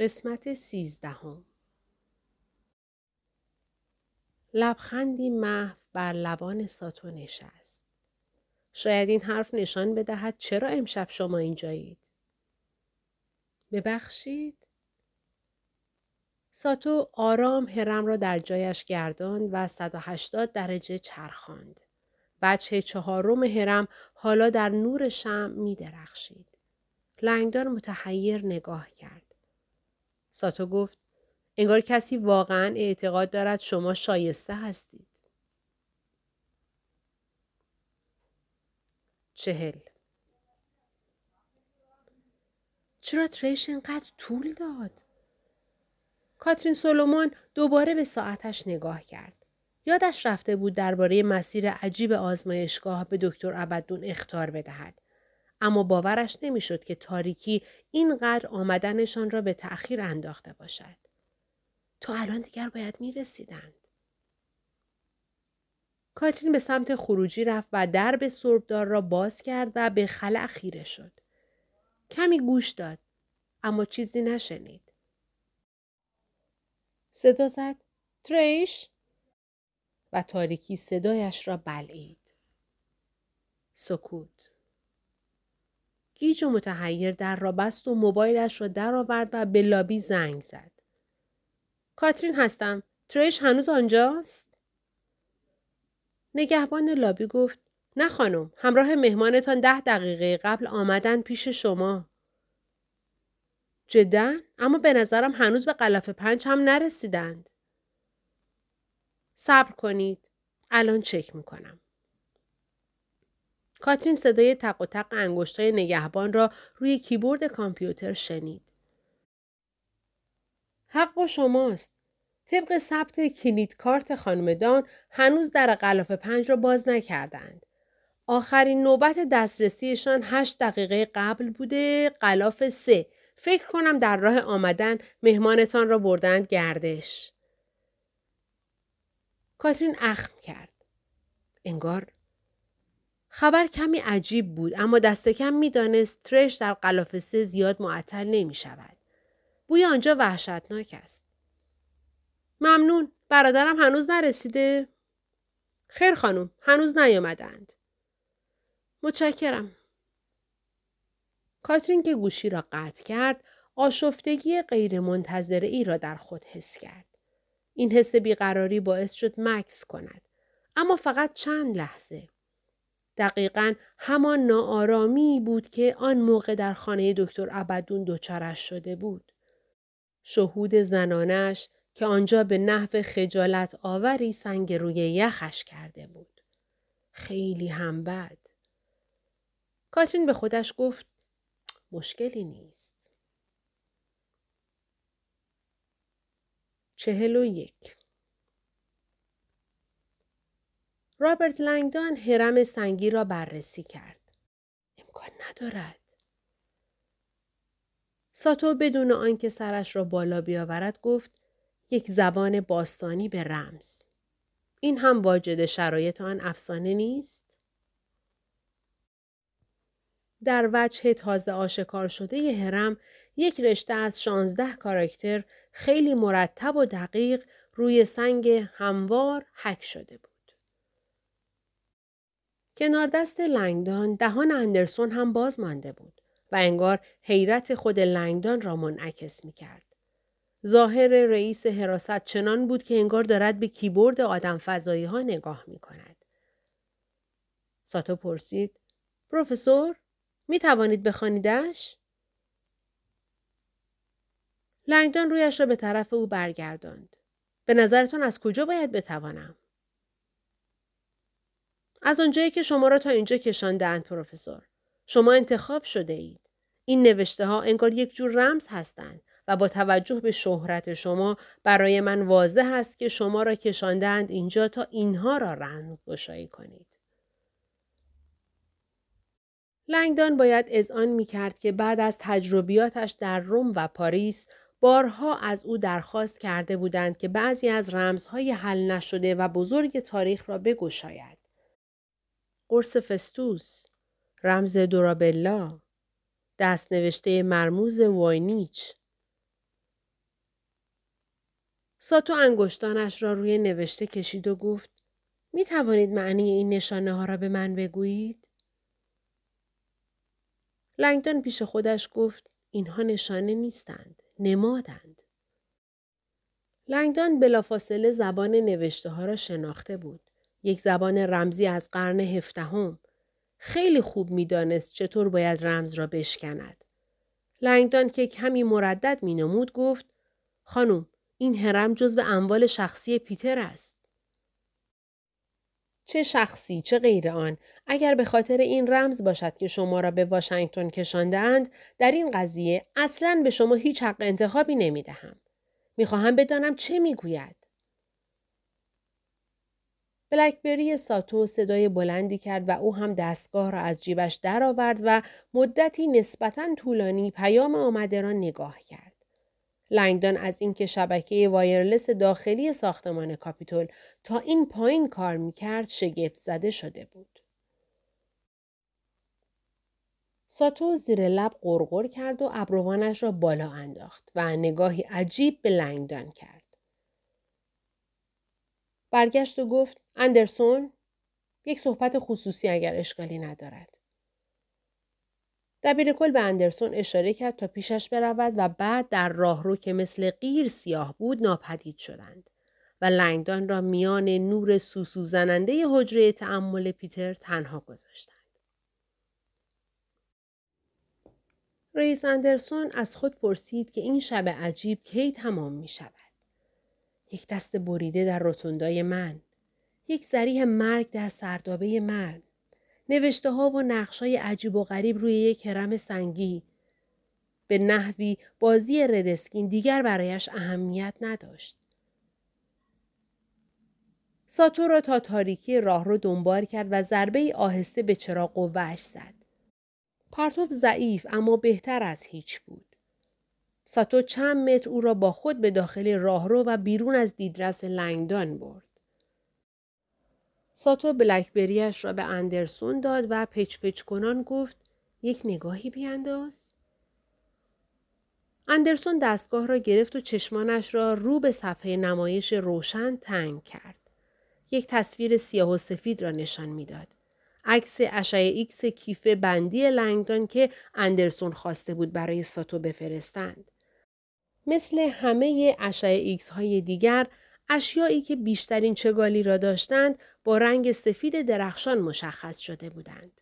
قسمت سیزدهم لبخندی محو بر لبان ساتو نشست. شاید این حرف نشان بدهد چرا امشب شما اینجایید. ببخشید؟ ساتو آرام هرم را در جایش گرداند و 180 درجه چرخاند. بچه چهارم هرم حالا در نور شم می درخشید. لنگدار متحیر نگاه کرد. ساتو گفت انگار کسی واقعا اعتقاد دارد شما شایسته هستید. چهل چرا تریش اینقدر طول داد؟ کاترین سولومون دوباره به ساعتش نگاه کرد. یادش رفته بود درباره مسیر عجیب آزمایشگاه به دکتر ابدون اختار بدهد. اما باورش نمی‌شد که تاریکی اینقدر آمدنشان را به تأخیر انداخته باشد. تا الان دیگر باید می رسیدند. کاترین به سمت خروجی رفت و درب سربدار را باز کرد و به خلع خیره شد. کمی گوش داد اما چیزی نشنید. صدا زد تریش و تاریکی صدایش را بلعید. سکوت. گیج و متحیر در را بست و موبایلش را درآورد و به لابی زنگ زد. کاترین هستم. تریش هنوز آنجاست؟ نگهبان لابی گفت نه خانم همراه مهمانتان ده دقیقه قبل آمدن پیش شما. جدا؟ اما به نظرم هنوز به قلف پنج هم نرسیدند. صبر کنید. الان چک می‌کنم. کاترین صدای تق و تق انگشتای نگهبان را روی کیبورد کامپیوتر شنید. حق با شماست. طبق ثبت کلید کارت خانم دان هنوز در قلاف پنج را باز نکردند. آخرین نوبت دسترسیشان هشت دقیقه قبل بوده قلاف سه. فکر کنم در راه آمدن مهمانتان را بردند گردش. کاترین اخم کرد. انگار خبر کمی عجیب بود اما دست کم می‌دانست ترش در قلاف سه زیاد معطل نمی شود. بوی آنجا وحشتناک است. ممنون. برادرم هنوز نرسیده؟ خیر خانم. هنوز نیامدند. متشکرم. کاترین که گوشی را قطع کرد آشفتگی غیرمنتظره ای را در خود حس کرد. این حس بیقراری باعث شد مکس کند. اما فقط چند لحظه. دقیقا همان ناآرامی بود که آن موقع در خانه دکتر ابدون دچارش شده بود. شهود زنانش که آنجا به نحو خجالت آوری سنگ روی یخش کرده بود. خیلی هم بد. کاترین به خودش گفت مشکلی نیست. چهل و یک رابرت لنگدان هرم سنگی را بررسی کرد. امکان ندارد. ساتو بدون آنکه سرش را بالا بیاورد گفت یک زبان باستانی به رمز. این هم واجد شرایط آن افسانه نیست؟ در وجه تازه آشکار شده هرم یک رشته از شانزده کاراکتر خیلی مرتب و دقیق روی سنگ هموار حک شده بود. کنار دست لنگدان دهان اندرسون هم باز مانده بود و انگار حیرت خود لنگدان را منعکس می کرد. ظاهر رئیس حراست چنان بود که انگار دارد به کیبورد آدم فضایی ها نگاه می کند. ساتو پرسید پروفسور می توانید بخوانیدش؟ لنگدان رویش را به طرف او برگرداند. به نظرتان از کجا باید بتوانم؟ از آنجایی که شما را تا اینجا کشاندهاند پروفسور. شما انتخاب شده اید. این نوشته ها انگار یک جور رمز هستند و با توجه به شهرت شما برای من واضح است که شما را کشاندند اینجا تا اینها را رمز گشایی کنید. لنگدان باید اذعان می کرد که بعد از تجربیاتش در روم و پاریس بارها از او درخواست کرده بودند که بعضی از رمزهای حل نشده و بزرگ تاریخ را بگشاید. قرص فستوس، رمز دورابلا، دست نوشته مرموز واینیچ، ساتو انگشتانش را روی نوشته کشید و گفت می توانید معنی این نشانه ها را به من بگویید؟ لنگدان پیش خودش گفت اینها نشانه نیستند. نمادند. لنگدان بلافاصله زبان نوشته ها را شناخته بود. یک زبان رمزی از قرن هفدهم. خیلی خوب می‌دانست چطور باید رمز را بشکند. لنگدان که کمی مردد می نمود گفت خانم این هرم جزو اموال شخصی پیتر است. چه شخصی چه غیر آن اگر به خاطر این رمز باشد که شما را به واشنگتن کشاندهاند در این قضیه اصلا به شما هیچ حق انتخابی نمی دهم. می خواهم بدانم چه می گوید. بلکبری ساتو صدای بلندی کرد و او هم دستگاه را از جیبش درآورد و مدتی نسبتا طولانی پیام آمده را نگاه کرد. لنگدان از اینکه شبکه وایرلس داخلی ساختمان کاپیتول تا این پایین کار می‌کرد شگفت زده شده بود. ساتو زیر لب قرقر کرد و ابروانش را بالا انداخت و نگاهی عجیب به لنگدان کرد. برگشت و گفت اندرسون یک صحبت خصوصی اگر اشکالی ندارد. دبیر کل به اندرسون اشاره کرد تا پیشش برود و بعد در راهرو که مثل غیر سیاه بود ناپدید شدند و لنگدان را میان نور سوسو زننده حجره تعمل پیتر تنها گذاشتند. رئیس اندرسون از خود پرسید که این شب عجیب کی تمام می شود. یک دست بریده در روتوندای من. یک ذریح مرگ در سردابه من. نوشته ها و نقش های عجیب و غریب روی یک هرم سنگی. به نحوی بازی ردسکین دیگر برایش اهمیت نداشت. ساتو را تا تاریکی راه رو دنبال کرد و ضربه آهسته به چراغ قوهش زد. پرتو ضعیف اما بهتر از هیچ بود. ساتو چند متر او را با خود به داخل راهرو و بیرون از دیدرس لنگدان برد. ساتو BlackBerry ش را به اندرسون داد و پچ پچ کنان گفت یک نگاهی بیانداز. اندرسون دستگاه را گرفت و چشمانش را رو به صفحه نمایش روشن تنگ کرد. یک تصویر سیاه و سفید را نشان می‌داد. عکس اشعه ایکس کیف بندی لنگدان که اندرسون خواسته بود برای ساتو بفرستند. مثل همه اشعه ایکس های دیگر اشیایی که بیشترین چگالی را داشتند با رنگ سفید درخشان مشخص شده بودند.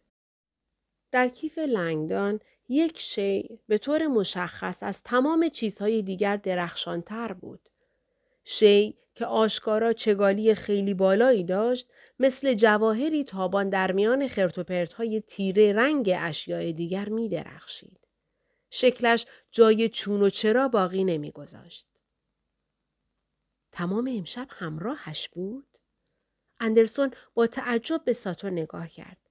در کیف لنگدان یک شی به طور مشخص از تمام چیزهای دیگر درخشانتر بود. شی که آشکارا چگالی خیلی بالایی داشت مثل جواهری تابان در میان خرتوپرتهای تیره رنگ اشیاء دیگر می درخشید. شکلش جای چون و چرا باقی نمیگذاشت. تمام امشب همراهش بود؟ اندرسون با تعجب به ساتو نگاه کرد.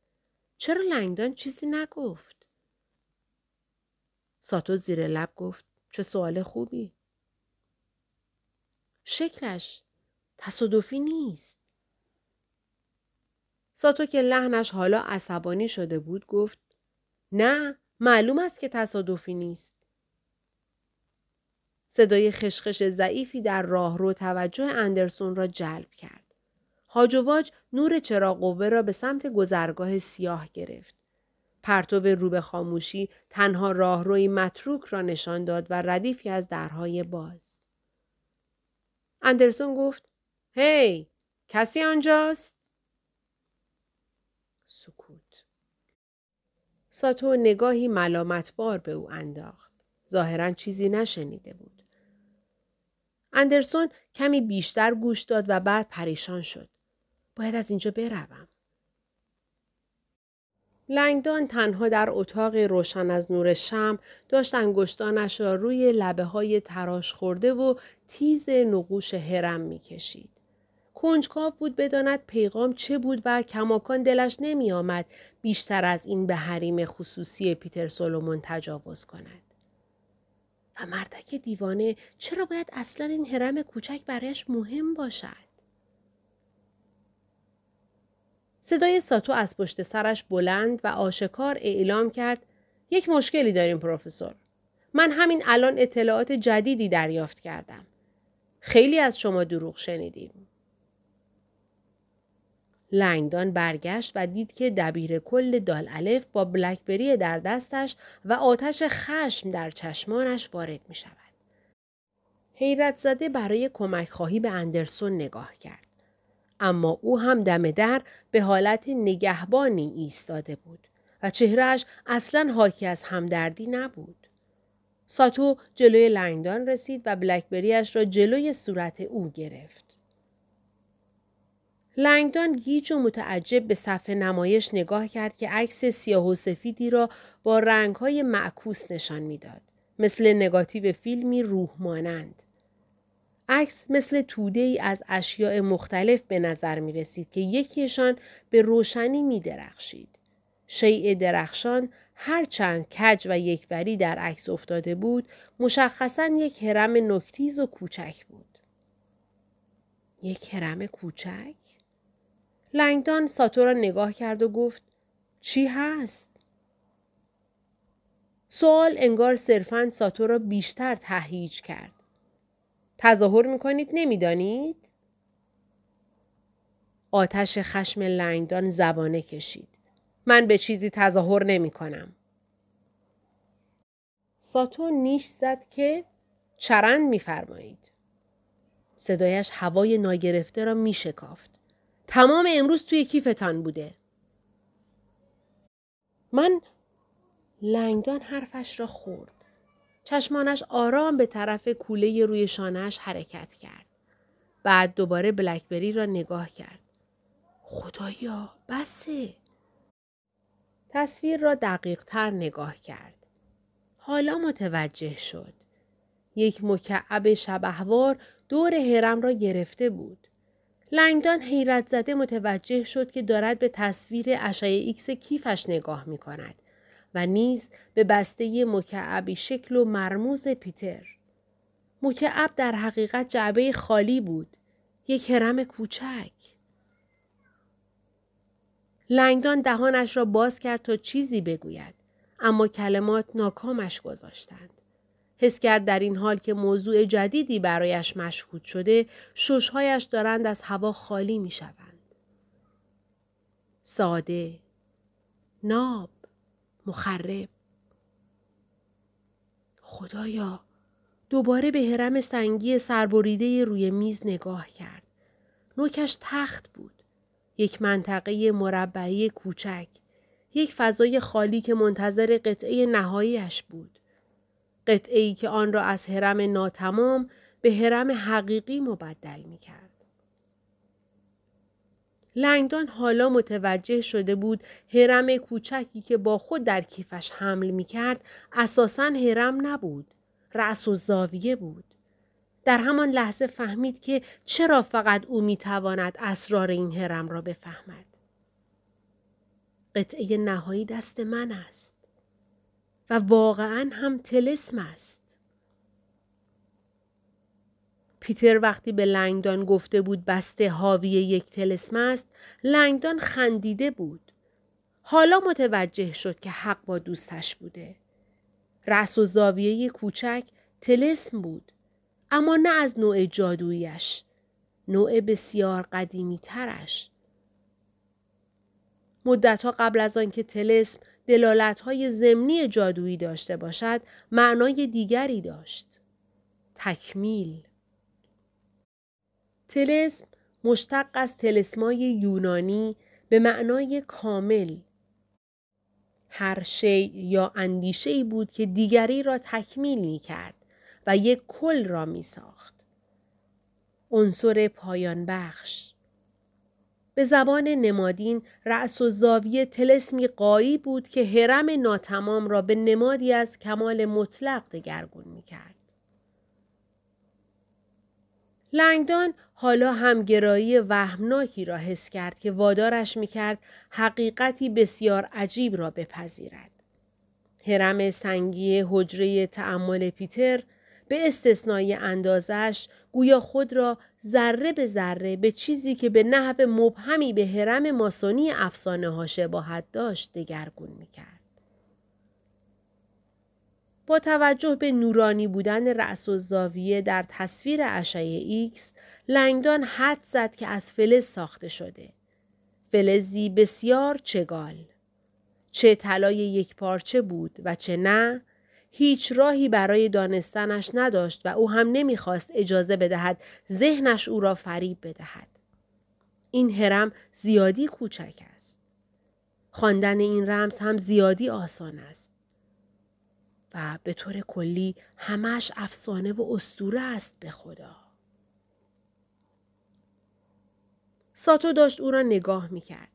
چرا لنگدان چیزی نگفت؟ ساتو زیر لب گفت چه سوال خوبی. شکلش تصادفی نیست. ساتو که لحنش حالا عصبانی شده بود گفت نه معلوم است که تصادفی نیست. صدای خشخش ضعیفی در راهرو توجه اندرسون را جلب کرد. هاجواج نور چراغ قوه را به سمت گذرگاه سیاه گرفت. پرتو رو به خاموشی تنها راهروی متروک را نشان داد و ردیفی از درهای باز. اندرسون گفت هی hey, کسی آنجاست؟ سکوت. ساتو نگاهی ملامتبار به او انداخت. ظاهرا چیزی نشنیده بود. اندرسون کمی بیشتر گوش داد و بعد پریشان شد. باید از اینجا بروم. لنگدان تنها در اتاق روشن از نور شم داشت انگشتانش را روی لبه های تراش خورده و تیز نقوش هرم می کشید. کنجکاو بود بداند پیغام چه بود و کماکان دلش نمی آمد بیشتر از این به حریم خصوصی پیتر سولومون تجاوز کند. و مردک دیوانه چرا باید اصلا این هرم کوچک برایش مهم باشد؟ صدای ساتو از پشت سرش بلند و آشکار اعلام کرد یک مشکلی داریم پروفسور. من همین الان اطلاعات جدیدی دریافت کردم. خیلی از شما دروغ شنیدیم. لنگدان برگشت و دید که دبیر کل دال الف با بلکبری در دستش و آتش خشم در چشمانش وارد می شود. حیرت زده برای کمک خواهی به اندرسون نگاه کرد. اما او هم دم در به حالت نگهبانی ایستاده بود و چهرهش اصلا حاکی از همدردی نبود. ساتو جلوی لنگدان رسید و بلکبریش را جلوی صورت او گرفت. لنگدان گیج و متعجب به صفحه نمایش نگاه کرد که عکس سیاه و سفیدی را با رنگهای معکوس نشان می‌داد. مثل نگاتیو فیلمی روح مانند. عکس مثل توده ای از اشیاء مختلف به نظر می رسید که یکیشان به روشنی می درخشید. شیء درخشان هرچند کج و یکوری در عکس افتاده بود مشخصا یک هرم نکتیز و کوچک بود. یک هرم کوچک؟ لنگدان ساتو را نگاه کرد و گفت چی هست؟ سوال انگار صرفا ساتو را بیشتر تهیج کرد. تظاهر می‌کنید نمی‌دانید؟ آتش خشم لنگدان زبانه کشید. من به چیزی تظاهر نمی کنم. ساتو نیش زد که چرند میفرمایید. صدایش هوای ناگرفته را می شکافت. تمام امروز توی کیفتان بوده. من لنگدان حرفش را خورد. چشمانش آرام به طرف کوله روی شانهش حرکت کرد. بعد دوباره بلکبری را نگاه کرد. خدایا بسه. تصویر را دقیق تر نگاه کرد. حالا متوجه شد. یک مکعب شبح‌وار دور هرم را گرفته بود. لنگدان حیرت زده متوجه شد که دارد به تصویر اشعه ایکس کیفش نگاه می کند و نیز به بسته مکعبی شکل و مرموز پیتر. مکعب در حقیقت جعبه خالی بود. یک هرم کوچک. لنگدان دهانش را باز کرد تا چیزی بگوید. اما کلمات ناکامش گذاشتند. حس کرد در این حال که موضوع جدیدی برایش مشهود شده ششهایش دارند از هوا خالی می شوند. ساده ناب مخرب خدایا دوباره به هرم سنگی سربریده روی میز نگاه کرد. نوکش تخت بود. یک منطقه مربعی کوچک. یک فضای خالی که منتظر قطعه نهاییش بود. قطعه که آن را از هرم ناتمام به هرم حقیقی مبدل می کرد. لنگدان حالا متوجه شده بود هرم کوچکی که با خود در کیفش حمل می کرد اساسا هرم نبود. رأس و زاویه بود. در همان لحظه فهمید که چرا فقط او می تواند اسرار این هرم را بفهمد. قطعه نهایی دست من است. و واقعا هم تلسم است. پیتر وقتی به لنگدان گفته بود بسته حاوی یک تلسم است، لنگدان خندیده بود. حالا متوجه شد که حق با دوستش بوده. رأس و زاویه کوچک تلسم بود. اما نه از نوع جادویش. نوع بسیار قدیمی ترش. مدتها قبل از آنکه تلسم های ضمنی جادویی داشته باشد معنای دیگری داشت. تکمیل تلسم مشتق از تلسمای یونانی به معنای کامل هر شی یا اندیشه ای بود که دیگری را تکمیل می کرد و یک کل را می ساخت. عنصر پایان بخش به زبان نمادین رأس و زاویه تلسمی قایی بود که هرم ناتمام را به نمادی از کمال مطلق دگرگون می کرد. لنگدان حالا همگرایی وهمناکی را حس کرد که وادارش می کرد حقیقتی بسیار عجیب را بپذیرد. هرم سنگی حجره تأمل پیتر به استثنای اندازش گویا خود را ذره به ذره به چیزی که به نحو مبهمی به هرم ماسونی افسانه ها شباهت داشت دگرگون می کرد. با توجه به نورانی بودن رأس و زاویه در تصویر اشعه ایکس لنگدان حد زد که از فلز ساخته شده. فلزی بسیار چگال. چه طلای یک پارچه بود و چه نه هیچ راهی برای دانستنش نداشت و او هم نمی‌خواست اجازه بدهد ذهنش او را فریب بدهد. این هرم زیادی کوچک است. خواندن این رمز هم زیادی آسان است. و به طور کلی همش افسانه و استوره است به خدا. ساتو داشت او را نگاه می کرد.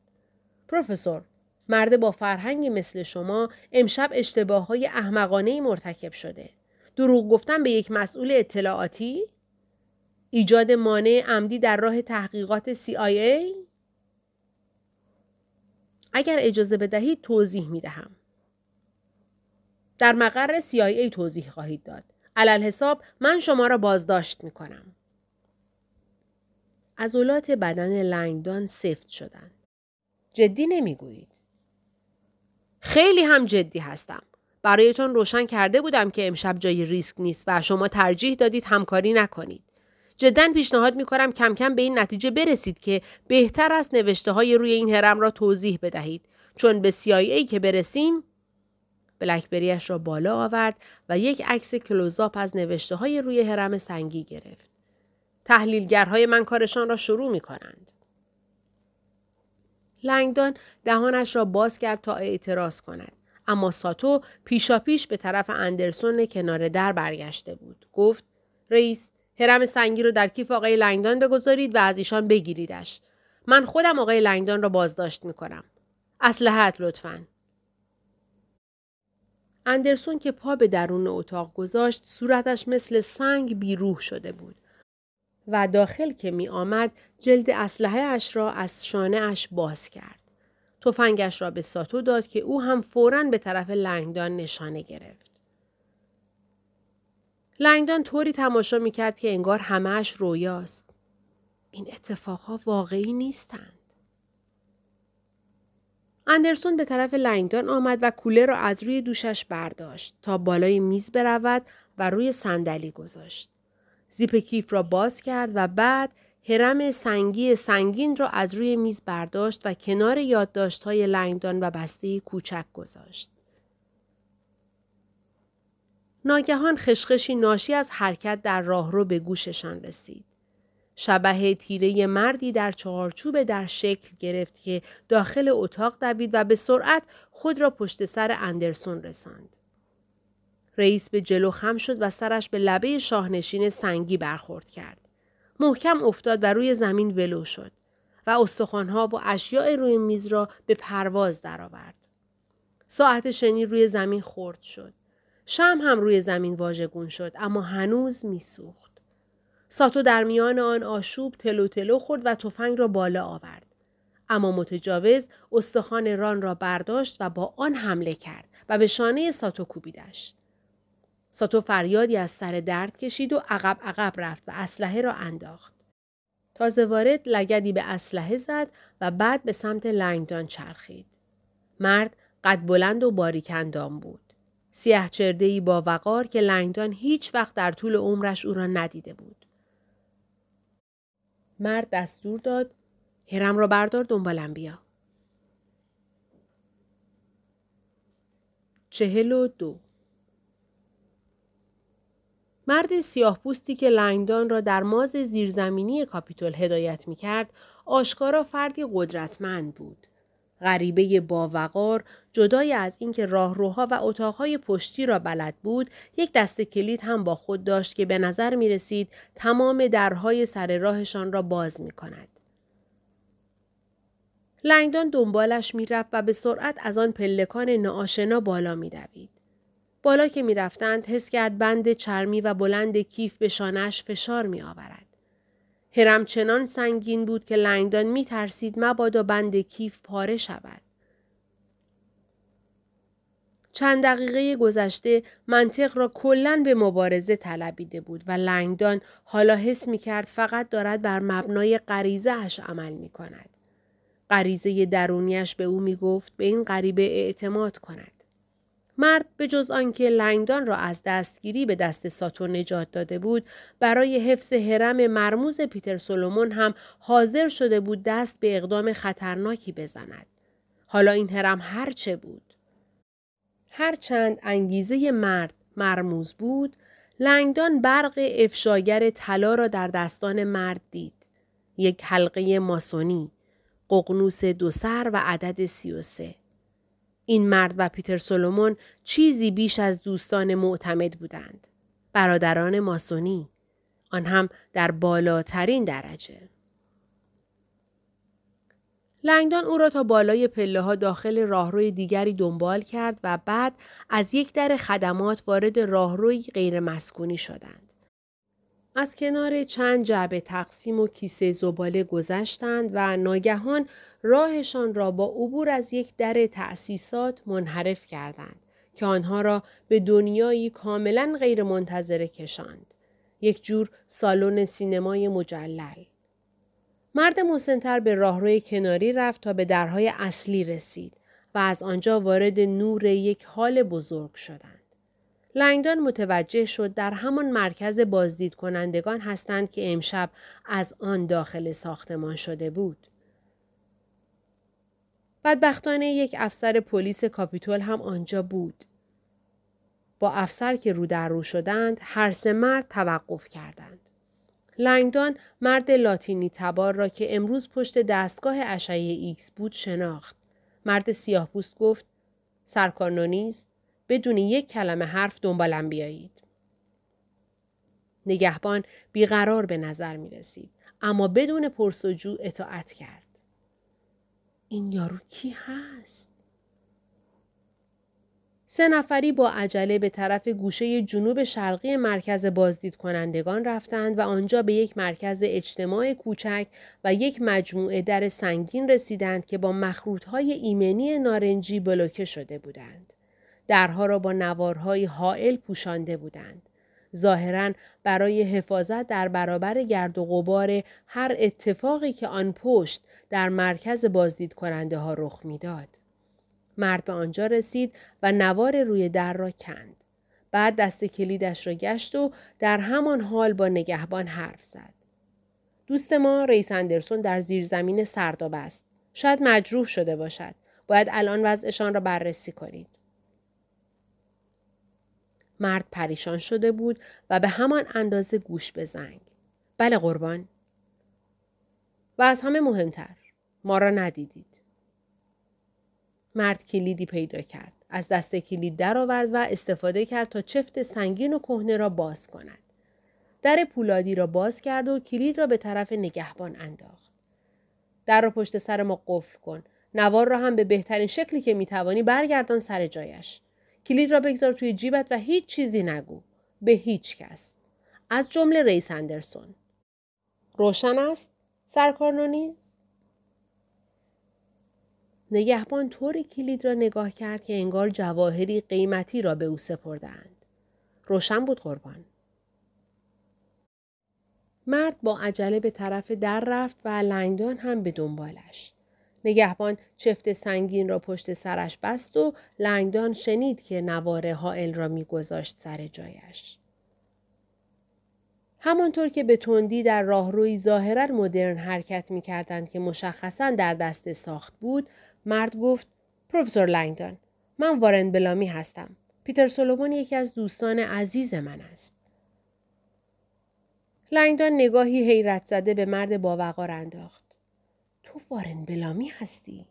پروفسور، مرد با فرهنگی مثل شما امشب اشتباه های احمقانه مرتکب شده. دروغ گفتن به یک مسئول اطلاعاتی؟ ایجاد مانع عمدی در راه تحقیقات CIA؟ اگر اجازه بدهید توضیح می دهم. در مقر CIA توضیح خواهید داد. علل حساب من شما را بازداشت می کنم. عضلات بدن لنگدان سفت شدند. جدی نمی‌گویید. خیلی هم جدی هستم. برایتان روشن کرده بودم که امشب جای ریسک نیست و شما ترجیح دادید همکاری نکنید. جدا پیشنهاد می کنم کم کم به این نتیجه برسید که بهتر است نوشته های روی این هرم را توضیح بدهید چون به CIA که برسیم بلکبریش را بالا آورد و یک عکس کلوزاپ از نوشته های روی هرم سنگی گرفت. تحلیلگرهای من کارشان را شروع می کنند. لنگدان دهانش را باز کرد تا اعتراض کند. اما ساتو پیشا پیش به طرف اندرسون کنار در برگشته بود. گفت رئیس هرم سنگی رو در کیف آقای لنگدان بگذارید و از ایشان بگیریدش. من خودم آقای لنگدان را بازداشت می کنم. اسلحت لطفاً. اندرسون که پا به درون اتاق گذاشت صورتش مثل سنگ بیروح شده بود. و داخل که می آمد جلد اسلحه اش را از شانه اش باز کرد. تفنگش را به ساتو داد که او هم فوراً به طرف لنگدان نشانه گرفت. لنگدان طوری تماشا می کرد که انگار همهش رویاست. این اتفاقها واقعی نیستند. اندرسون به طرف لنگدان آمد و کوله را از روی دوشش برداشت تا بالای میز برود و روی صندلی گذاشت. زیپ کیف را باز کرد و بعد هرم سنگی سنگین را از روی میز برداشت و کنار یادداشت‌های لنگدان و بسته کوچک گذاشت. ناگهان خشخشی ناشی از حرکت در راهرو به گوششان رسید. شبه تیره مردی در چهارچوب در شکل گرفت که داخل اتاق دوید و به سرعت خود را پشت سر اندرسون رساند. رئیس به جلو خم شد و سرش به لبه شاهنشین سنگی برخورد کرد. محکم افتاد و روی زمین ولو شد و استخوانها و اشیاء روی میز را به پرواز درآورد. ساعت شنی روی زمین خرد شد. شم هم روی زمین واژگون شد اما هنوز میسوخت. ساتو در میان آن آشوب تلو تلو خورد و تفنگ را بالا آورد. اما متجاوز استخوان ران را برداشت و با آن حمله کرد و به شانه ساتو کوبیدش. ساتو فریادی از سر درد کشید و عقب عقب رفت و اسلحه را انداخت. تازه وارد لگدی به اسلحه زد و بعد به سمت لنگدان چرخید. مرد قد بلند و باریک اندام بود. سیاه چرده با وقار که لنگدان هیچ وقت در طول عمرش او را ندیده بود. مرد دستور داد هرم را بردار دنبالم بیا. چهل و دو مرد سیاه پوستی که لنگدان را در ماز زیرزمینی کاپیتول هدایت می کرد، آشکارا فردی قدرتمند بود. غریبه باوقار جدای از اینکه راهروها و اتاقهای پشتی را بلد بود یک دست کلید هم با خود داشت که به نظر می رسید تمام درهای سر راهشان را باز می کند. لنگدان دنبالش می رفت و به سرعت از آن پلکان ناآشنا بالا می دوید. بالا که می رفتند حس کرد بند چرمی و بلند کیف به شانش فشار می آورد. هرم چنان سنگین بود که لنگدان می ترسید مبادا بند کیف پاره شود. چند دقیقه گذشته منطق را کلا به مبارزه طلبیده بود و لنگدان حالا حس می کرد فقط دارد بر مبنای غریزه اش عمل می کند. غریزه درونیش به او می گفت به این غریبه اعتماد کند. مرد به جز آنکه لنگدان را از دستگیری به دست ساتور نجات داده بود برای حفظ حرم مرموز پیتر سولومون هم حاضر شده بود دست به اقدام خطرناکی بزند. حالا این حرم هرچه بود؟ هرچند انگیزه مرد مرموز بود لنگدان برق افشاگر طلا را در دستان مرد دید. یک حلقه ماسونی ققنوس دو سر و عدد سی و سه. این مرد و پیتر سولومون چیزی بیش از دوستان معتمد بودند. برادران ماسونی. آن هم در بالاترین درجه. لنگدان او را تا بالای پله ها داخل راهروی دیگری دنبال کرد و بعد از یک در خدمات وارد راهروی غیر مسکونی شدند. از کنار چند جعبه تقسیم و کیسه زباله گذشتند و ناگهان راهشان را با عبور از یک در تأسیسات منحرف کردند که آنها را به دنیایی کاملا غیر منتظره کشاند. یک جور سالن سینمای مجلل. مرد مسنتر به راهروی کناری رفت تا به درهای اصلی رسید و از آنجا وارد نور یک حال بزرگ شدند. لنگدان متوجه شد در همان مرکز بازدید کنندگان هستند که امشب از آن داخل ساختمان شده بود. بدبختانه یک افسر پلیس کاپیتول هم آنجا بود. با افسر که رو در رو شدند هر سه مرد توقف کردند. لنگدان مرد لاتینی تبار را که امروز پشت دستگاه اشعه ایکس بود شناخت. مرد سیاه پوست گفت سرکارنونیز بدون یک کلمه حرف دنبالم بیایید. نگهبان بیقرار به نظر می رسید. اما بدون پرسجو اطاعت کرد. این یارو کی هست؟ سه نفری با عجله به طرف گوشه جنوب شرقی مرکز بازدید کنندگان رفتند و آنجا به یک مرکز اجتماع کوچک و یک مجموعه در سنگین رسیدند که با مخروطهای ایمنی نارنجی بلوکه شده بودند. درها را با نوارهای حائل پوشانده بودند. ظاهرا برای حفاظت در برابر گرد و غبار هر اتفاقی که آن پشت در مرکز بازدید کننده ها رخ می‌داد. مرد به آنجا رسید و نوار روی در را کند. بعد دست کلیدش را گشت و در همان حال با نگهبان حرف زد. دوست ما ریس اندرسون در زیرزمین سرداب است. شاید مجروح شده باشد. باید الان وضعشان را بررسی کنید. مرد پریشان شده بود و به همان اندازه گوش به زنگ. بله قربان. و از همه مهمتر. ما را ندیدید. مرد کلیدی پیدا کرد. از دست کلید درآورد و استفاده کرد تا چفت سنگین و کهنه را باز کند. در پولادی را باز کرد و کلید را به طرف نگهبان انداخت. در را پشت سر ما قفل کن. نوار را هم به بهترین شکلی که می‌توانی برگردان سر جایش. کلید را بگذار توی جیبت و هیچ چیزی نگو. به هیچ کس. از جمله ریس اندرسون. روشن است؟ سرکارنونیز؟ نگهبان طوری کلید را نگاه کرد که انگار جواهری قیمتی را به او سپردند. روشن بود قربان. مرد با عجله به طرف در رفت و لنگدان هم به دنبالش. نگهبان چفت سنگین را پشت سرش بست و لنگدان شنید که نوار حائل را میگذاشت سر جایش. همانطور که به تندی در راهروی ظاهرا مدرن حرکت می کردند که مشخصا در دست ساخت بود، مرد گفت پروفسور لنگدان من وارن بلامی هستم. پیتر سولومون یکی از دوستان عزیز من است. لنگدان نگاهی حیرت زده به مرد باوقار انداخت. تو وارن بلامی هستی؟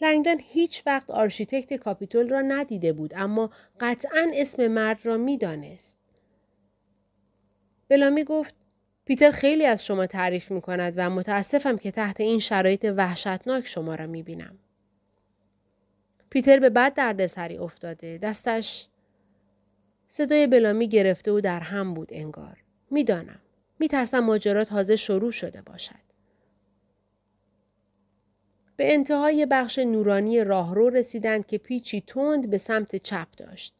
لنگدان هیچ وقت آرشیتکت کاپیتول را ندیده بود اما قطعا اسم مرد را می‌دانست. بلامی گفت پیتر خیلی از شما تعریف می کند و متاسفم که تحت این شرایط وحشتناک شما را می بینم. پیتر به بد دردسری افتاده. دستش صدای بلامی گرفته و در هم بود انگار. می‌دانم. میترسم ماجرا تازه شروع شده باشد. به انتهای بخش نورانی راهرو رسیدند که پیچی تند به سمت چپ داشت.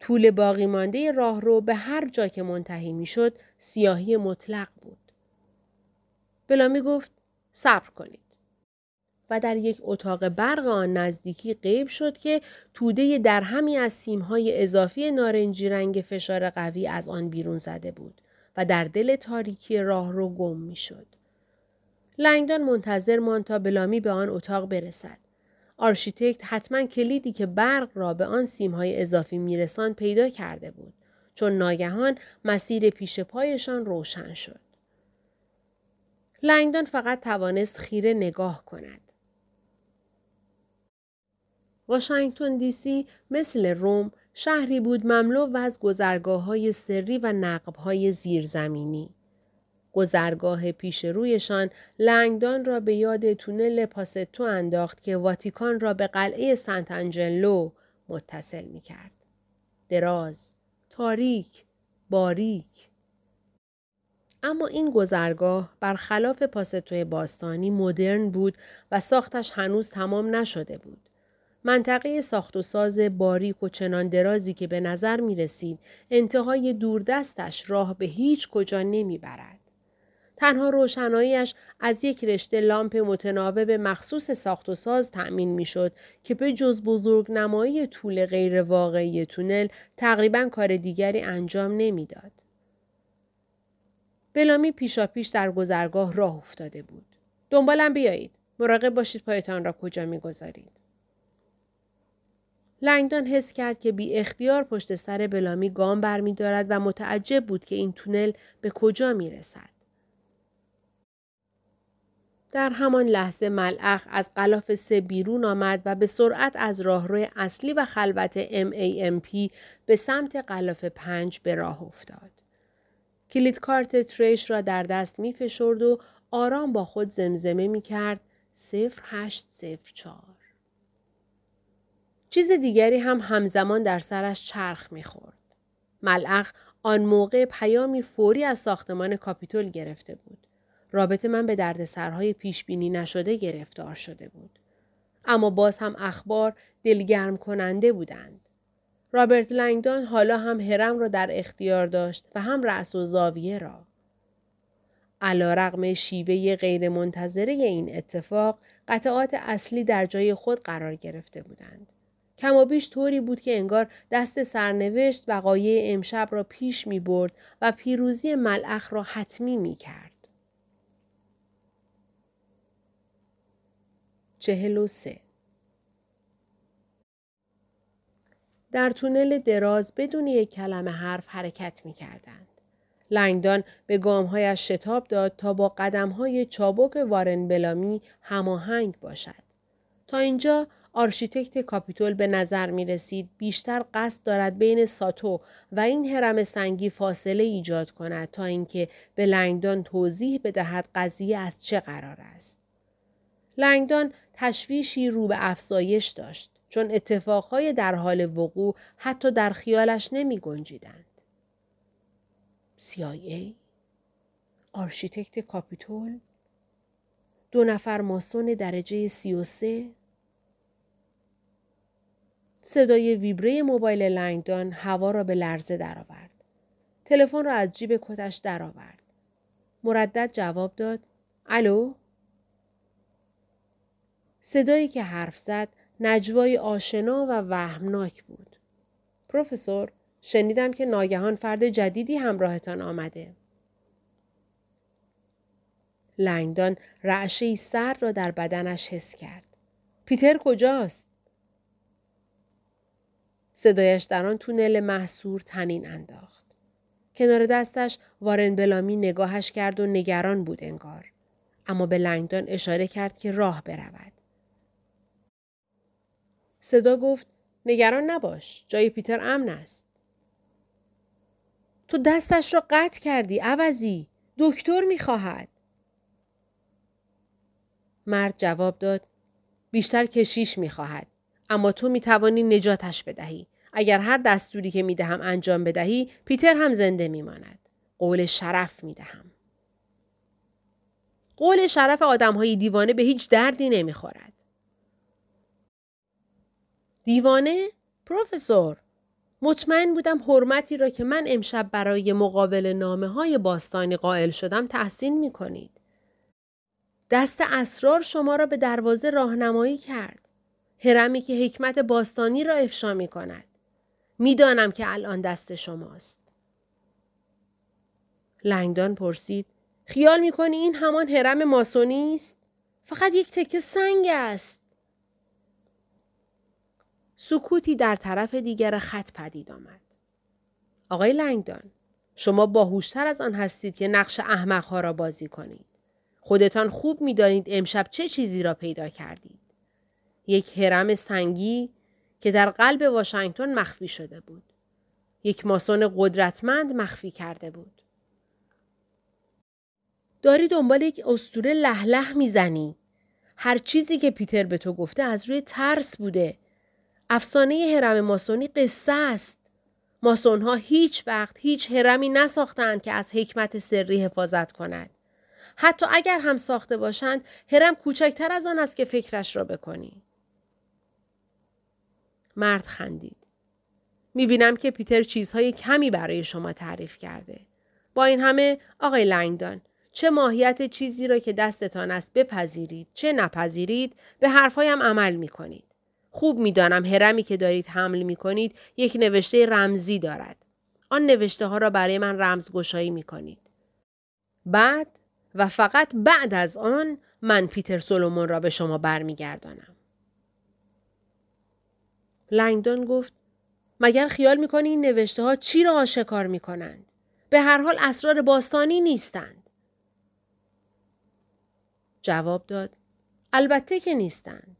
طول باقی مانده راهرو به هر جا که منتهی می‌شد سیاهی مطلق بود. بلامی گفت صبر کنید. و در یک اتاق برق آن نزدیکی غیب شد که توده درهمی از سیمهای اضافی نارنجی رنگ فشار قوی از آن بیرون زده بود و در دل تاریکی راه رو گم می شد. لنگدان منتظر ماند تا بلامی به آن اتاق برسد. آرشیتکت حتما کلیدی که برق را به آن سیمهای اضافی می‌رساند پیدا کرده بود چون ناگهان مسیر پیش پایشان روشن شد. لنگدان فقط توانست خیره نگاه کند. واشنگتن دی سی مثل روم شهری بود مملو و از گذرگاه های سری و نقب های زیرزمینی. گذرگاه پیش رویشان لنگدان را به یاد تونل پاستو انداخت که واتیکان را به قلعه سنت انجلو متصل می کرد. دراز، تاریک، باریک. اما این گذرگاه برخلاف پاستو باستانی مدرن بود و ساختش هنوز تمام نشده بود. منطقه ساخت و ساز باریک و چنان درازی که به نظر می رسید انتهای دوردستش راه به هیچ کجا نمی برد. تنها روشناییش از یک رشته لامپ متناوب مخصوص ساخت و ساز تأمین می شد که به جز بزرگ نمایی طول غیر واقعی تونل تقریبا کار دیگری انجام نمی‌داد. بلامی پیشا پیش در گذرگاه راه افتاده بود. دنبالم بیایید. مراقب باشید پایتان را کجا می‌گذارید. لنگدان حس کرد که بی اختیار پشت سر بلامی گام برمیدارد و متعجب بود که این تونل به کجا می رسد. در همان لحظه ملعخ از قلاف سه بیرون آمد و به سرعت از راهروی اصلی و خلوت MAMP به سمت قلاف پنج به راه افتاد. کلید کارت تریش را در دست می و آرام با خود زمزمه می کرد 0804. چیز دیگری هم همزمان در سرش چرخ می خورد. ملعخ آن موقع پیامی فوری از ساختمان کاپیتول گرفته بود. رابطه من به دردسرهای پیش بینی نشده گرفتار شده بود. اما باز هم اخبار دلگرم کننده بودند. رابرت لنگدان حالا هم هرم را در اختیار داشت و هم رأس و زاویه را. علا رقم شیوه غیرمنتظره این اتفاق قطعات اصلی در جای خود قرار گرفته بودند. کم و بیش طوری بود که انگار دست سرنوشت وقایع امشب را پیش می برد و پیروزی ملعخ را حتمی می کرد. چهل و سه در تونل دراز بدون یک کلمه حرف حرکت می کردند. لنگدان به گامهایش شتاب داد تا با قدمهای چابک وارن بلامی هماهنگ باشد. تا اینجا آرشیتکت کاپیتول به نظر می رسید بیشتر قصد دارد بین ساتو و این هرم سنگی فاصله ایجاد کند تا اینکه به لنگدان توضیح بدهد قضیه از چه قرار است. لنگدان تشویشی رو به افزایش داشت چون اتفاقهای در حال وقوع حتی در خیالش نمی گنجیدند. CIA؟ آرشیتکت کاپیتول؟ دو نفر ماسون درجه سی و سه؟ صدای ویبره موبایل لنگدان هوا را به لرزه درآورد. تلفن را از جیب کتش درآورد. مردد جواب داد. الو؟ صدایی که حرف زد نجوای آشنا و وهمناک بود. پروفسور، شنیدم که ناگهان فرد جدیدی همراهتان آمده. لنگدان رعشه سر را در بدنش حس کرد. پیتر کجاست؟ صدایش در آن تونل محصور تنین انداخت. کنار دستش وارن بلامی نگاهش کرد و نگران بود انگار. اما به لنگدان اشاره کرد که راه برود. صدا گفت نگران نباش جای پیتر امن است. تو دستش را قطع کردی عوضی دکتر می‌خواهد. مرد جواب داد بیشتر کشیش می‌خواهد اما تو می‌توانی نجاتش بدهی اگر هر دستوری که می‌دهم انجام بدهی پیتر هم زنده میماند قول شرف می‌دهم قول شرف آدم های دیوانه به هیچ دردی نمی‌خورد دیوانه؟ پروفسور مطمئن بودم حرمتی را که من امشب برای مقابل نامه های باستانی قائل شدم تحسین می کنید. دست اسرار شما را به دروازه راهنمایی کرد. هرمی که حکمت باستانی را افشا می کند. می‌دانم که الان دست شماست. لنگدان پرسید خیال می‌کنی این همان هرم ماسونی است؟ فقط یک تکه سنگ است. سکوتی در طرف دیگر خط پدید آمد. آقای لنگدان، شما باهوشتر از آن هستید که نقش احمقها را بازی کنید. خودتان خوب می‌دانید امشب چه چیزی را پیدا کردید. یک هرم سنگی که در قلب واشنگتن مخفی شده بود. یک ماسون قدرتمند مخفی کرده بود. داری دنبال یک استوره لح می‌زنی. هر چیزی که پیتر به تو گفته از روی ترس بوده. افسانه هرم ماسونی قصه است. ماسون ها هیچ وقت هیچ هرمی نساختند که از حکمت سری حفاظت کند. حتی اگر هم ساخته باشند هرم کوچکتر از آن است که فکرش را بکنی. مرد خندید. می‌بینم که پیتر چیزهای کمی برای شما تعریف کرده. با این همه آقای لنگدان چه ماهیت چیزی را که دستتان است بپذیرید چه نپذیرید به حرفهایم عمل می کنید. خوب می‌دانم هرمی که دارید حمل می کنید یک نوشته رمزی دارد. آن نوشته ها را برای من رمزگشایی می کنید. بعد و فقط بعد از آن من پیتر سولومون را به شما برمیگردانم. لنگدون گفت مگر خیال می‌کنی این نوشته ها چی را آشکار می کنند؟ به هر حال اسرار باستانی نیستند. جواب داد البته که نیستند.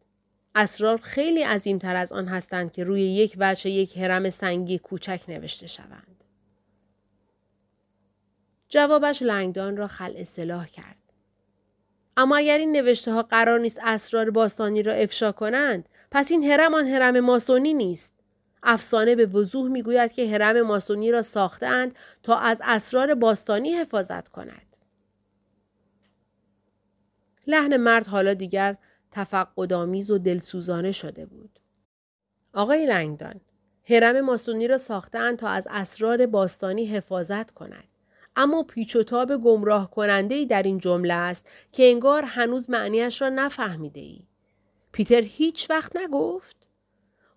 اسرار خیلی عظیمتر از آن هستند که روی یک وجه یک هرم سنگی کوچک نوشته شوند. جوابش لنگدان را خل اصلاح کرد. اما اگر این نوشته ها قرار نیست اسرار باستانی را افشا کنند پس این هرم آن هرم ماسونی نیست افسانه به وضوح می‌گوید که هرم ماسونی را ساختند تا از اسرار باستانی حفاظت کند لحن مرد حالا دیگر تفقدآمیز و دلسوزانه شده بود آقای لنگدان هرم ماسونی را ساختند تا از اسرار باستانی حفاظت کند اما پیچ و تاب گمراه کننده ای در این جمله است که انگار هنوز معنیش را نفهمیده ای. پیتر هیچ وقت نگفت؟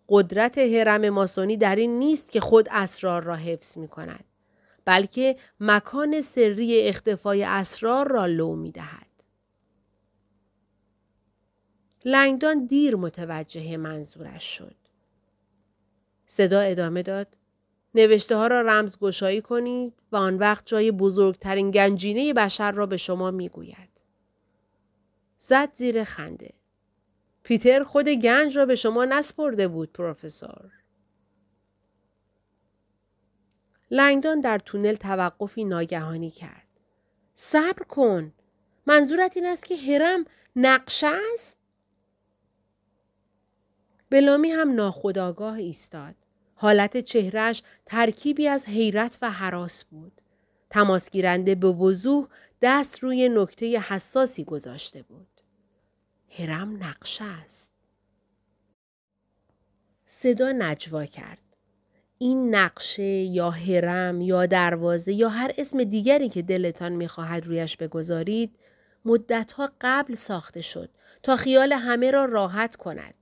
قدرت هرم ماسونی در این نیست که خود اسرار را حفظ می کند. بلکه مکان سری اختفای اسرار را لو می دهد. لنگدان دیر متوجه منظورش شد. صدا ادامه داد. نوشته ها را رمز گشایی کنید و آن وقت جای بزرگترین گنجینه بشر را به شما می گوید. زد زیر خنده. پیتر خود گنج را به شما نسپرده بود پروفسور. لنگدان در تونل توقفی ناگهانی کرد. صبر کن. منظورت این است که هرم نقشه است؟ بلامی هم ناخداگاه ایستاد. حالت چهرش ترکیبی از حیرت و حراس بود. تماسگیرنده به وضوح دست روی نکته حساسی گذاشته بود. هرم نقشه است. صدا نجوا کرد. این نقشه یا هرم یا دروازه یا هر اسم دیگری که دلتان می‌خواهد رویش بگذارید مدتها قبل ساخته شد تا خیال همه را راحت کند.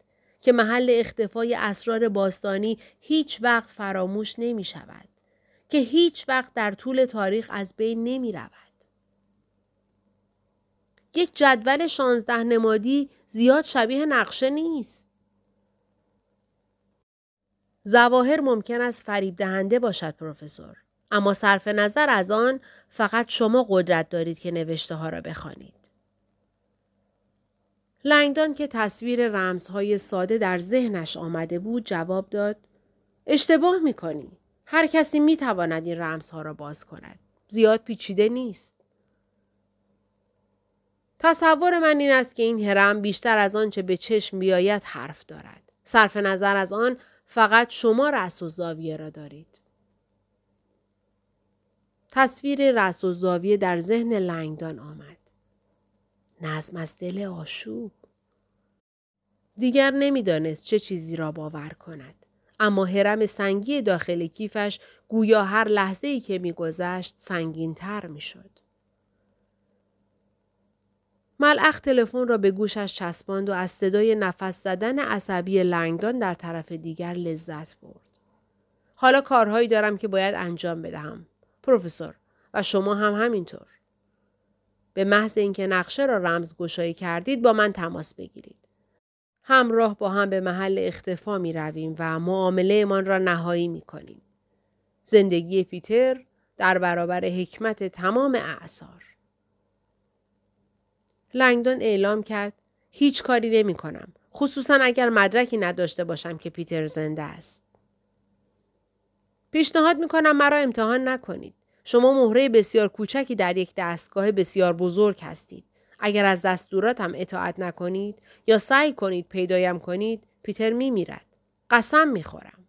که محل اختفای اسرار باستانی هیچ وقت فراموش نمی شود. که هیچ وقت در طول تاریخ از بین نمی رود. یک جدول شانزده نمادی زیاد شبیه نقشه نیست. زواهر ممکن است فریب دهنده باشد پروفسور. اما صرف نظر از آن فقط شما قدرت دارید که نوشته ها را بخوانید. لنگدان که تصویر رمزهای ساده در ذهنش آمده بود جواب داد اشتباه می‌کنی. هر کسی می‌تواند این رمزها را باز کند. زیاد پیچیده نیست. تصور من این است که این هرم بیشتر از آنچه به چشم بیاید حرف دارد. صرف نظر از آن فقط شما رأس و زاویه را دارید. تصویر رأس و زاویه در ذهن لنگدان آمد. نظم از دل آشوب. دیگر نمی‌دانست چه چیزی را باور کند. اما حرم سنگی داخل کیفش گویا هر لحظه ای که میگذشت سنگین تر می شد. ملعخ تلفن را به گوشش چسباند و از صدای نفس زدن عصبی لنگدان در طرف دیگر لذت برد. حالا کارهایی دارم که باید انجام بدهم. پروفسور و شما هم همینطور. به محض اینکه نقشه را رمز گشایی کردید با من تماس بگیرید. همراه با هم به محل اختفا می رویم و معامله من را نهایی می کنیم. زندگی پیتر در برابر حکمت تمام اعثار. لنگدون اعلام کرد هیچ کاری نمی کنم. خصوصا اگر مدرکی نداشته باشم که پیتر زنده است. پیشنهاد می کنم مرا امتحان نکنید. شما مهره بسیار کوچکی در یک دستگاه بسیار بزرگ هستید. اگر از دستوراتم اطاعت نکنید یا سعی کنید پیدایم کنید پیتر می میرد. قسم می خورم.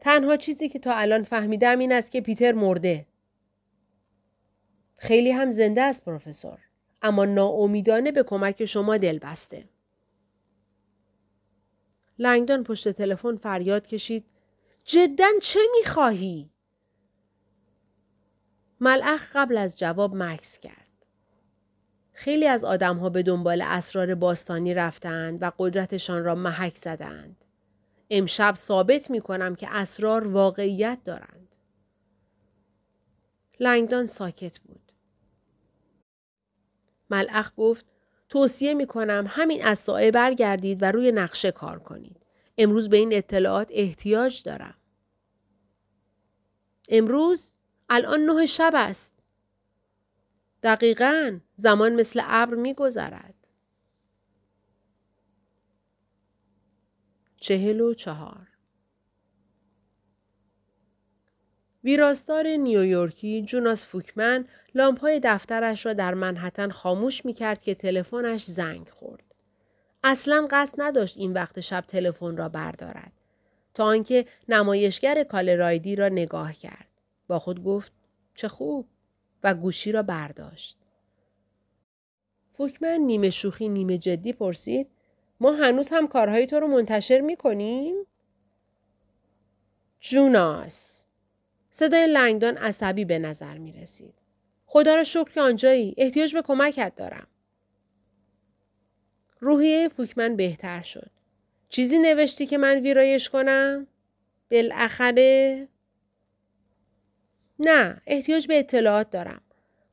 تنها چیزی که تا الان فهمیدم این است که پیتر مرده. خیلی هم زنده است پروفسور. اما ناامیدانه به کمک شما دل بسته. لنگدان پشت تلفن فریاد کشید. جدا چه می‌خواهی؟ ملعخ قبل از جواب مکس کرد. خیلی از آدمها به دنبال اسرار باستانی رفتند و قدرتشان را محک زدند. امشب ثابت می کنم که اسرار واقعیت دارند. لنگدان ساکت بود. ملعخ گفت توصیه می کنم همین از سایه برگردید و روی نقشه کار کنید. امروز به این اطلاعات احتیاج دارم. امروز الان نه شب است. دقیقا زمان مثل ابر می گذرد. چهل و چهار ویراستار نیویورکی جوناس فوکمن لامپهای دفترش را در منحتن خاموش می کرد که تلفنش زنگ خورد. اصلا قصد نداشت این وقت شب تلفن را بردارد. تا آنکه نمایشگر کال رایدی را نگاه کرد. با خود گفت چه خوب و گوشی را برداشت. فوکمن نیمه شوخی نیمه جدی پرسید ما هنوز هم کارهای تو رو منتشر می کنیم؟ جوناس صدای لنگدان عصبی به نظر می رسید. خدا را شکر که آنجایی احتیاج به کمکت دارم. روحیه فوکمن بهتر شد. چیزی نوشتی که من ویرایش کنم؟ بالاخره نه احتیاج به اطلاعات دارم.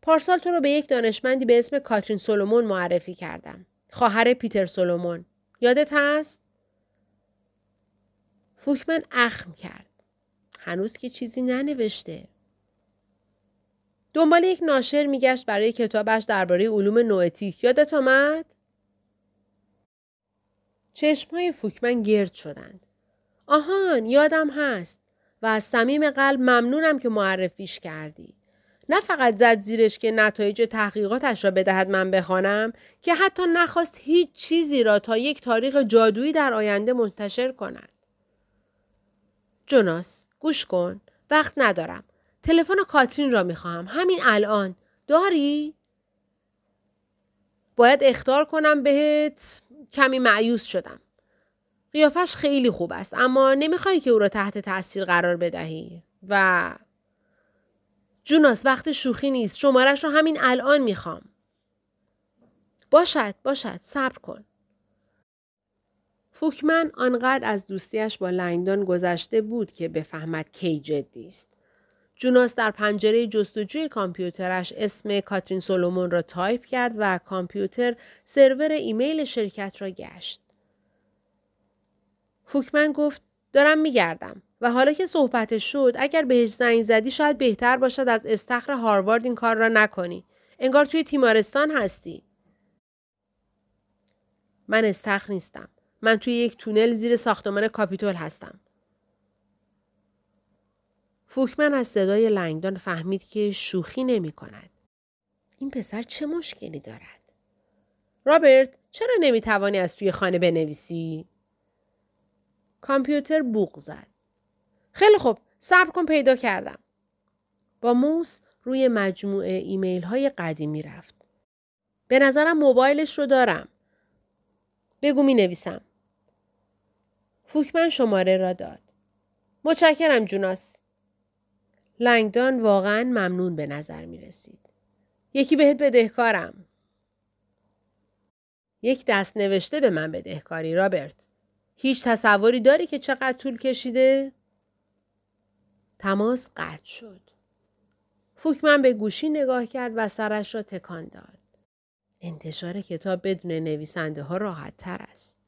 پارسال تو رو به یک دانشمندی به اسم کاترین سولومون معرفی کردم. خواهر پیتر سولومون. یادت هست؟ فوکمن اخم کرد. هنوز که چیزی ننوشته. دنبال یک ناشر میگشت برای کتابش درباره علوم نوئتیک. یادت آمد؟ چشمهای فوکمن گرد شدند. آهان یادم هست. و از صمیم قلب ممنونم که معرفیش کردی. نه فقط زد زیرش که نتایج تحقیقاتش را بدهد من بخوانم که حتی نخواست هیچ چیزی را تا یک تاریخ جادویی در آینده منتشر کند. جوناس گوش کن. وقت ندارم. تلفن کاترین را می‌خواهم. همین الان. داری؟ باید اختار کنم بهت. کمی معیوس شدم. قیافش خیلی خوب است اما نمی‌خوای که او را تحت تاثیر قرار بدهی. و جوناس وقت شوخی نیست. شمارش رو همین الان می‌خوام. باشد باشد. صبر کن. فوکمن آنقدر از دوستیش با لنگدان گذشته بود که بفهمد کی جدی است. جوناس در پنجره جستجوی کامپیوترش اسم کاترین سولومون را تایپ کرد و کامپیوتر سرور ایمیل شرکت را گشت. فوکمن گفت دارم میگردم و حالا که صحبت شد اگر بهش زنگ زدی شاید بهتر باشد از استخر هاروارد این کار را نکنی. انگار توی تیمارستان هستی. من استخر نیستم. من توی یک تونل زیر ساختمان کاپیتول هستم. فوکمن از صدای لنگدان فهمید که شوخی نمی کند. این پسر چه مشکلی دارد؟ رابرت چرا نمی توانی از توی خانه بنویسی؟ کامپیوتر بوق زد. خیلی خوب صبر کن پیدا کردم. با موس روی مجموعه ایمیل های قدیمی رفت. به نظرم موبایلش رو دارم. بگو می نویسم. فوکمن شماره را داد. متشکرم جوناس. لنگدان واقعا ممنون به نظر می رسید. یکی بهت بدهکارم. یک دست نوشته به من بدهکاری رابرت. هیچ تصوری داری که چقدر طول کشیده؟ تماس قطع شد. فوکمن به گوشی نگاه کرد و سرش را تکان داد. انتشار کتاب بدون نویسنده ها راحت تر است.